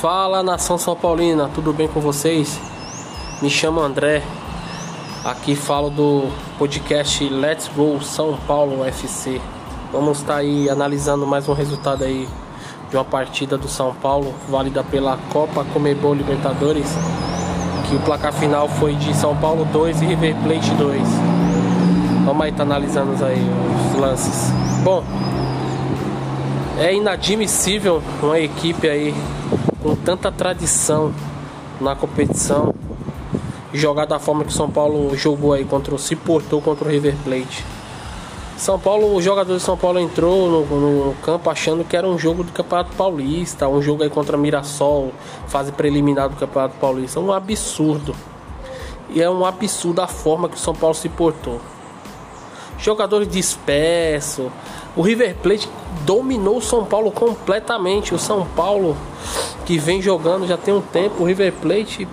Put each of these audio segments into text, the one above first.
Fala nação São Paulina, tudo bem com vocês? Me chamo André, aqui falo do podcast Let's Go São Paulo UFC. Vamos estar aí analisando mais um resultado aí de uma partida do São Paulo, válida pela Copa Comebol Libertadores, que o placar final foi de São Paulo 2 e River Plate 2. Vamos aí estar tá analisando aí os lances. Bom, é inadmissível uma equipe aí com tanta tradição na competição jogar da forma que o São Paulo jogou aí contra se portou contra o River Plate. São Paulo, o jogador de São Paulo entrou no, no, campo achando que era um jogo do Campeonato Paulista, um jogo aí contra Mirassol, fase preliminar do Campeonato Paulista. Um absurdo. E é um absurdo a forma que o São Paulo se portou. Jogadores dispersos. O River Plate dominou o São Paulo completamente. O São Paulo que vem jogando já tem um tempo. O River Plate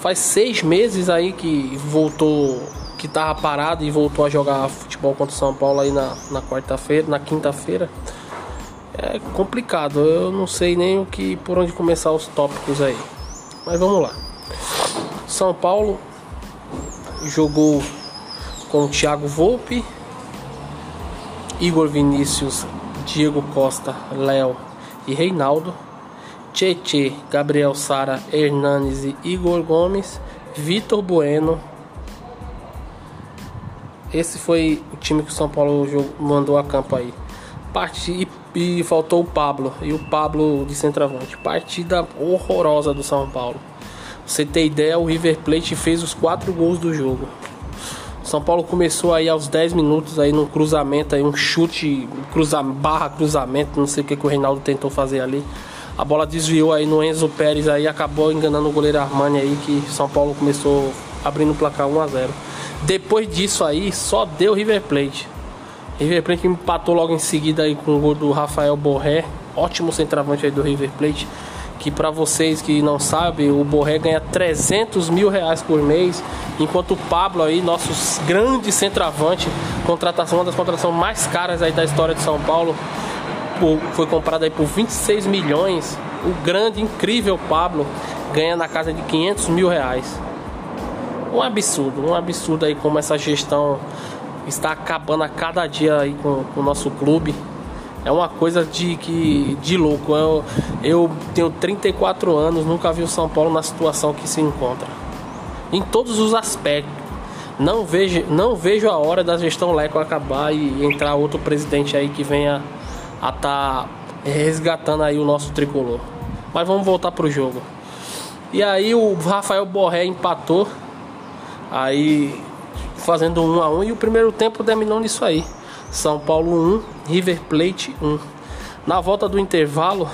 faz seis meses aí que voltou, que tava parado e voltou a jogar futebol contra o São Paulo aí na, na quarta-feira, na quinta-feira. É complicado, eu não sei nem o que por onde começar os tópicos aí. Mas vamos lá. São Paulo jogou com Thiago Volpe, Igor Vinícius, Diego Costa, Léo e Reinaldo. Tietê, Gabriel Sara, Hernanes e Igor Gomes, Vitor Bueno. Esse foi o time que o São Paulo mandou a campo aí. Parti, e, e faltou o Pablo e o Pablo de centroavante. Partida horrorosa do São Paulo. você ter ideia, o River Plate fez os quatro gols do jogo. São Paulo começou aí aos 10 minutos aí num cruzamento aí, um chute, cruza, barra cruzamento, não sei o que, que o Reinaldo tentou fazer ali. A bola desviou aí no Enzo Pérez aí, acabou enganando o goleiro Armani aí, que São Paulo começou abrindo o placar 1 a 0. Depois disso aí, só deu River Plate. River Plate empatou logo em seguida aí com o gol do Rafael Borré, ótimo centroavante aí do River Plate. Que para vocês que não sabem, o Borré ganha 300 mil reais por mês, enquanto o Pablo aí, nosso grande centroavante, contratação, uma das contratações mais caras aí da história de São Paulo, foi comprado aí por 26 milhões. O grande, incrível Pablo ganha na casa de 500 mil reais. Um absurdo, um absurdo aí como essa gestão está acabando a cada dia aí com, com o nosso clube. É uma coisa de, que, de louco. Eu, eu tenho 34 anos, nunca vi o São Paulo na situação que se encontra. Em todos os aspectos. Não vejo, não vejo a hora da gestão Leco acabar e entrar outro presidente aí que venha a estar tá resgatando aí o nosso tricolor. Mas vamos voltar pro jogo. E aí o Rafael Borré empatou, aí fazendo um a um e o primeiro tempo terminou nisso aí. São Paulo 1, River Plate 1. Na volta do intervalo,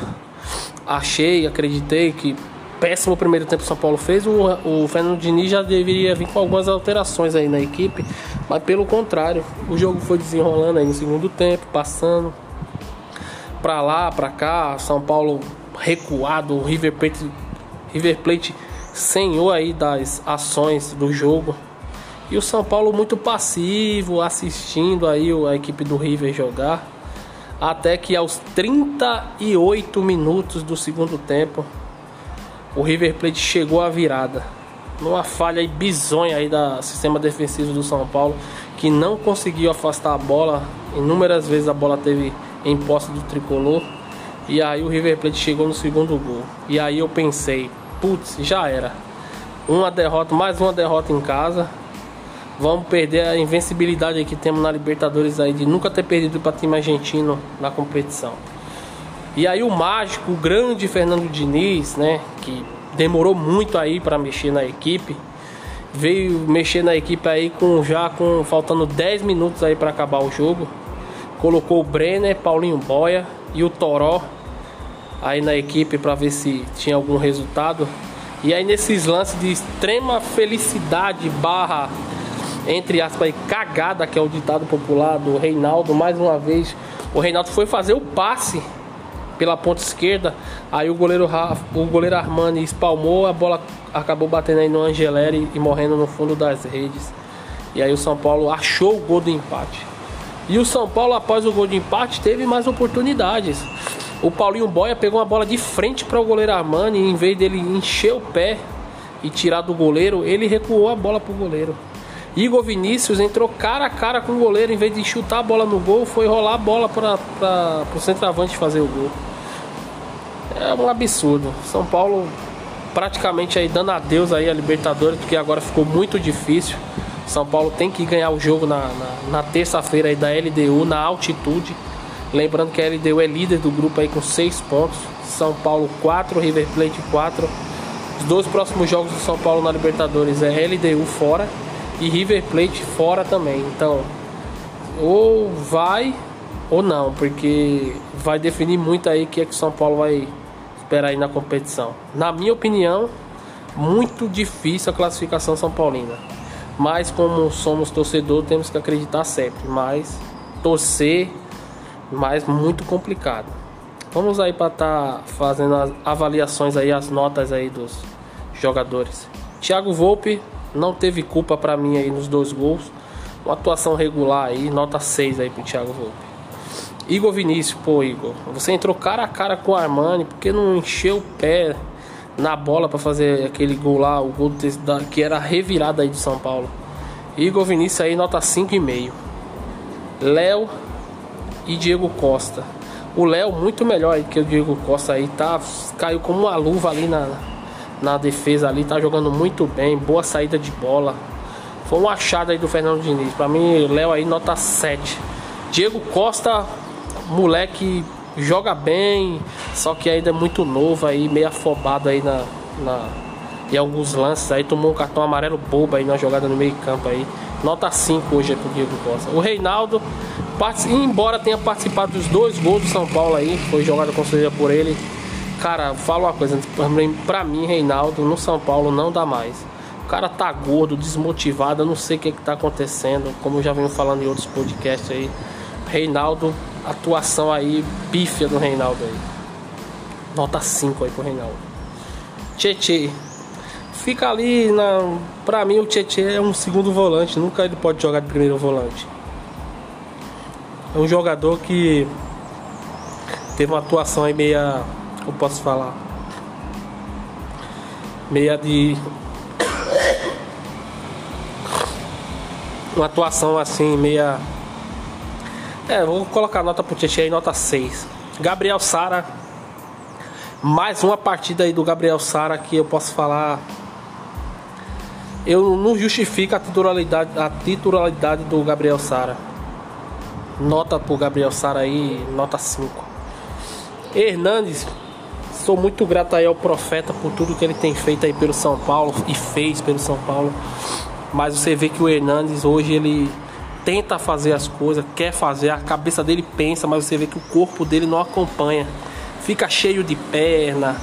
achei, acreditei que péssimo primeiro tempo São Paulo fez. O, o Fernando Diniz já deveria vir com algumas alterações aí na equipe, mas pelo contrário, o jogo foi desenrolando aí no segundo tempo, passando para lá, para cá, São Paulo recuado, River Plate, River Plate senhor aí das ações do jogo. E o São Paulo muito passivo, assistindo aí a equipe do River jogar. Até que aos 38 minutos do segundo tempo, o River Plate chegou à virada. Numa falha aí bizonha aí do sistema defensivo do São Paulo, que não conseguiu afastar a bola. Inúmeras vezes a bola teve em posse do tricolor. E aí o River Plate chegou no segundo gol. E aí eu pensei, putz, já era. Uma derrota, mais uma derrota em casa. Vamos perder a invencibilidade que temos na Libertadores aí de nunca ter perdido para time argentino na competição. E aí o mágico, o grande Fernando Diniz, né, que demorou muito aí para mexer na equipe, veio mexer na equipe aí com já com faltando 10 minutos aí para acabar o jogo colocou o Brenner, Paulinho Boia e o Toró aí na equipe para ver se tinha algum resultado. E aí nesses lances de extrema felicidade barra entre aspas cagada que é o ditado popular do Reinaldo mais uma vez o Reinaldo foi fazer o passe pela ponta esquerda aí o goleiro o goleiro Armani espalmou a bola acabou batendo aí no Angeleri e morrendo no fundo das redes e aí o São Paulo achou o gol do empate e o São Paulo, após o gol de empate, teve mais oportunidades. O Paulinho Boia pegou uma bola de frente para o goleiro Armani e em vez dele encher o pé e tirar do goleiro, ele recuou a bola pro goleiro. Igor Vinícius entrou cara a cara com o goleiro, em vez de chutar a bola no gol, foi rolar a bola para o centroavante fazer o gol. É um absurdo. São Paulo praticamente aí dando adeus aí a Libertadores, porque agora ficou muito difícil. São Paulo tem que ganhar o jogo na, na, na terça-feira aí da LDU, na altitude. Lembrando que a LDU é líder do grupo aí com 6 pontos. São Paulo 4, River Plate 4. Os dois próximos jogos do São Paulo na Libertadores é LDU fora e River Plate fora também. Então, ou vai ou não, porque vai definir muito aí que é que o São Paulo vai esperar aí na competição. Na minha opinião, muito difícil a classificação São Paulina. Mas como somos torcedor, temos que acreditar sempre. Mas torcer, mas muito complicado. Vamos aí para estar tá fazendo as avaliações aí, as notas aí dos jogadores. Thiago Volpe não teve culpa para mim aí nos dois gols. Uma atuação regular aí, nota 6 aí pro Thiago Volpe. Igor Vinícius, pô, Igor, você entrou cara a cara com o Armani, porque não encheu o pé na bola para fazer aquele gol lá, o gol que era revirada aí de São Paulo. Igor Vinícius aí, nota 5,5. Léo e Diego Costa. O Léo muito melhor aí que o Diego Costa aí, tá? Caiu como uma luva ali na, na defesa ali, tá jogando muito bem, boa saída de bola. Foi um achado aí do Fernando Diniz. Para mim, Léo aí nota 7. Diego Costa, moleque joga bem, só que ainda é muito novo aí, meio afobado aí na, na em alguns lances aí, tomou um cartão amarelo bobo aí na jogada no meio campo aí. Nota 5 hoje é pro Diego Costa. O Reinaldo, embora tenha participado dos dois gols do São Paulo aí, foi jogada concedida por ele. Cara, fala uma coisa, pra mim, Reinaldo, no São Paulo não dá mais. O cara tá gordo, desmotivado, eu não sei o que, que tá acontecendo, como eu já venho falando em outros podcasts aí. Reinaldo, atuação aí, pífia do Reinaldo aí. Nota 5 aí pro Reinaldo. Tietê. Fica ali na. Pra mim o Tietê é um segundo volante, nunca ele pode jogar de primeiro volante. É um jogador que teve uma atuação aí meia eu posso falar? Meia de. Uma atuação assim, meia. É, vou colocar nota pro Tietchan aí, nota 6. Gabriel Sara. Mais uma partida aí do Gabriel Sara que eu posso falar. Eu não justifico a titularidade, a titularidade do Gabriel Sara. Nota pro Gabriel Sara aí, nota 5. Hernandes, Sou muito grato aí ao profeta por tudo que ele tem feito aí pelo São Paulo e fez pelo São Paulo. Mas você vê que o Hernandes hoje ele tenta fazer as coisas, quer fazer, a cabeça dele pensa, mas você vê que o corpo dele não acompanha. Fica cheio de perna.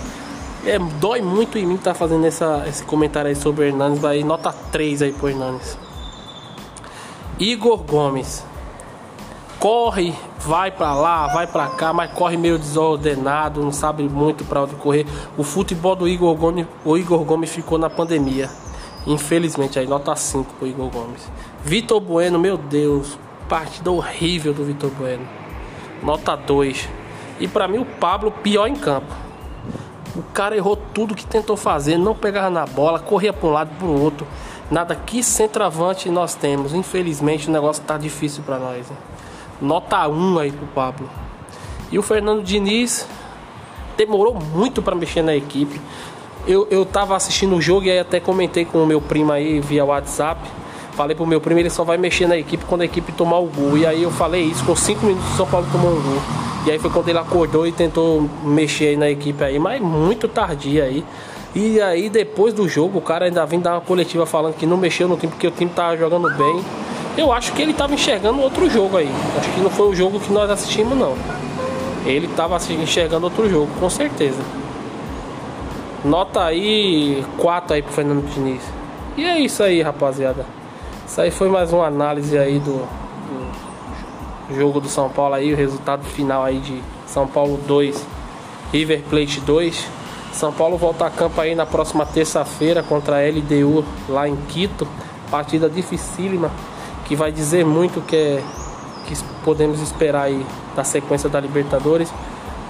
É, dói muito em mim estar tá fazendo essa, esse comentário aí sobre o Hernandes. Vai nota 3 aí pro Hernandes. Igor Gomes corre, vai para lá, vai para cá, mas corre meio desordenado, não sabe muito para onde correr. O futebol do Igor Gomes, o Igor Gomes ficou na pandemia. Infelizmente, aí nota 5 pro Igor Gomes. Vitor Bueno, meu Deus, partida horrível do Vitor Bueno. Nota 2. E para mim o Pablo pior em campo. O cara errou tudo que tentou fazer, não pegava na bola, corria para um lado para o outro. Nada que centroavante nós temos. Infelizmente o negócio tá difícil para nós. Né? Nota 1 aí pro Pablo. E o Fernando Diniz demorou muito para mexer na equipe. Eu, eu tava assistindo o jogo e aí até comentei com o meu primo aí via WhatsApp. Falei pro meu primo, ele só vai mexer na equipe quando a equipe tomar o gol. E aí eu falei isso, com 5 minutos o São Paulo tomou um gol. E aí foi quando ele acordou e tentou mexer aí na equipe aí, mas muito tardia aí. E aí depois do jogo o cara ainda vem dar uma coletiva falando que não mexeu no time porque o time tava jogando bem. Eu acho que ele estava enxergando outro jogo aí. Acho que não foi o jogo que nós assistimos, não. Ele estava enxergando outro jogo, com certeza. Nota aí 4 aí pro Fernando Diniz. E é isso aí, rapaziada. Isso aí foi mais uma análise aí do, do jogo do São Paulo aí, o resultado final aí de São Paulo 2, River Plate 2. São Paulo volta a campo aí na próxima terça-feira contra a LDU lá em Quito. Partida dificílima que vai dizer muito que, é, que podemos esperar aí da sequência da Libertadores.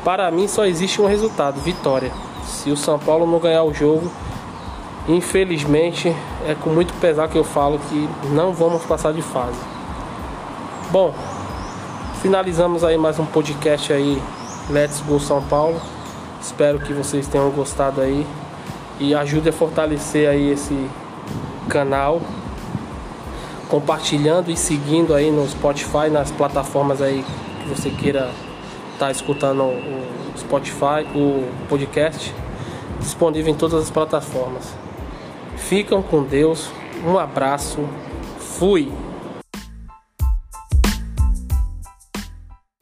Para mim só existe um resultado, vitória. Se o São Paulo não ganhar o jogo, infelizmente é com muito pesar que eu falo que não vamos passar de fase. Bom, finalizamos aí mais um podcast aí, Let's Go São Paulo. Espero que vocês tenham gostado aí e ajude a fortalecer aí esse canal, compartilhando e seguindo aí no Spotify, nas plataformas aí que você queira estar tá escutando o Spotify, o podcast, disponível em todas as plataformas. Ficam com Deus, um abraço, fui!